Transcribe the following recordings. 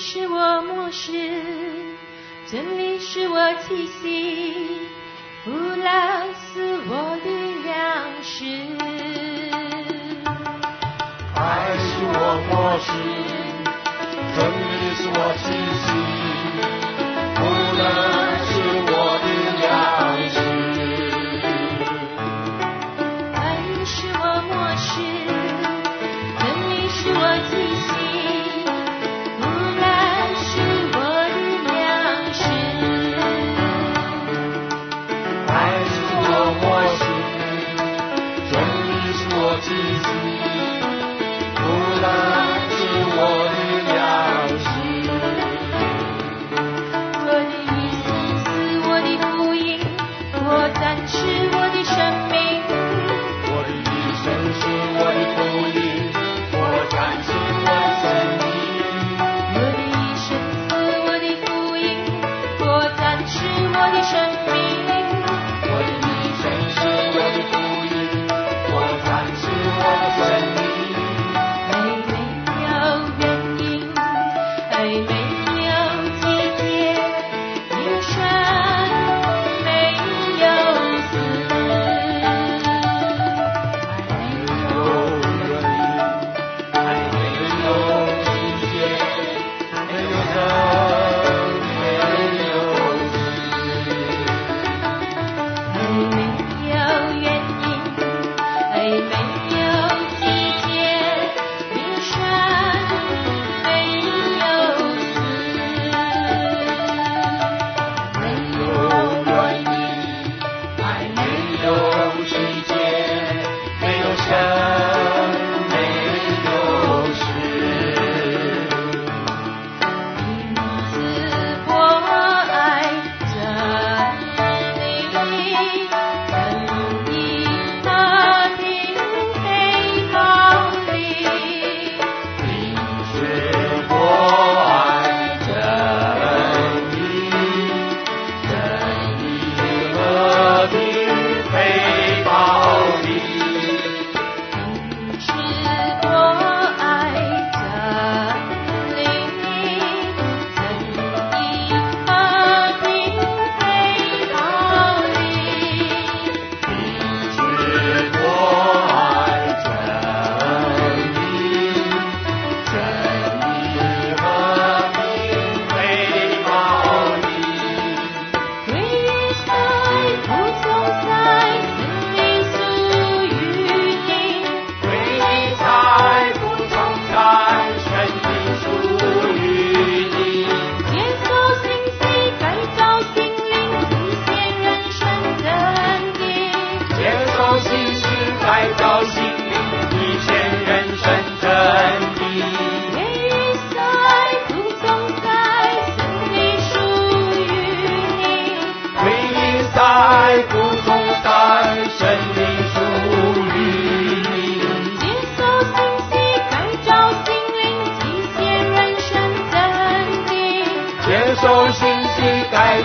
是我模式，真理是我气息，不老是我的粮食。爱是我模式，真理是我气息。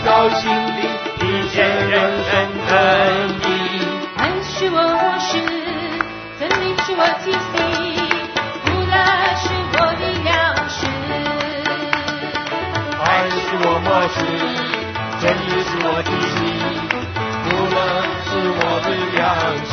高兴的，一切人生得意。爱是我老师，真理是我的信，苦乐是我的粮食。爱是我老师，真理是我的信，苦乐是我的粮食。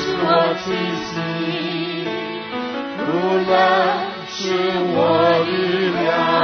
是我提醒，不能是我预料。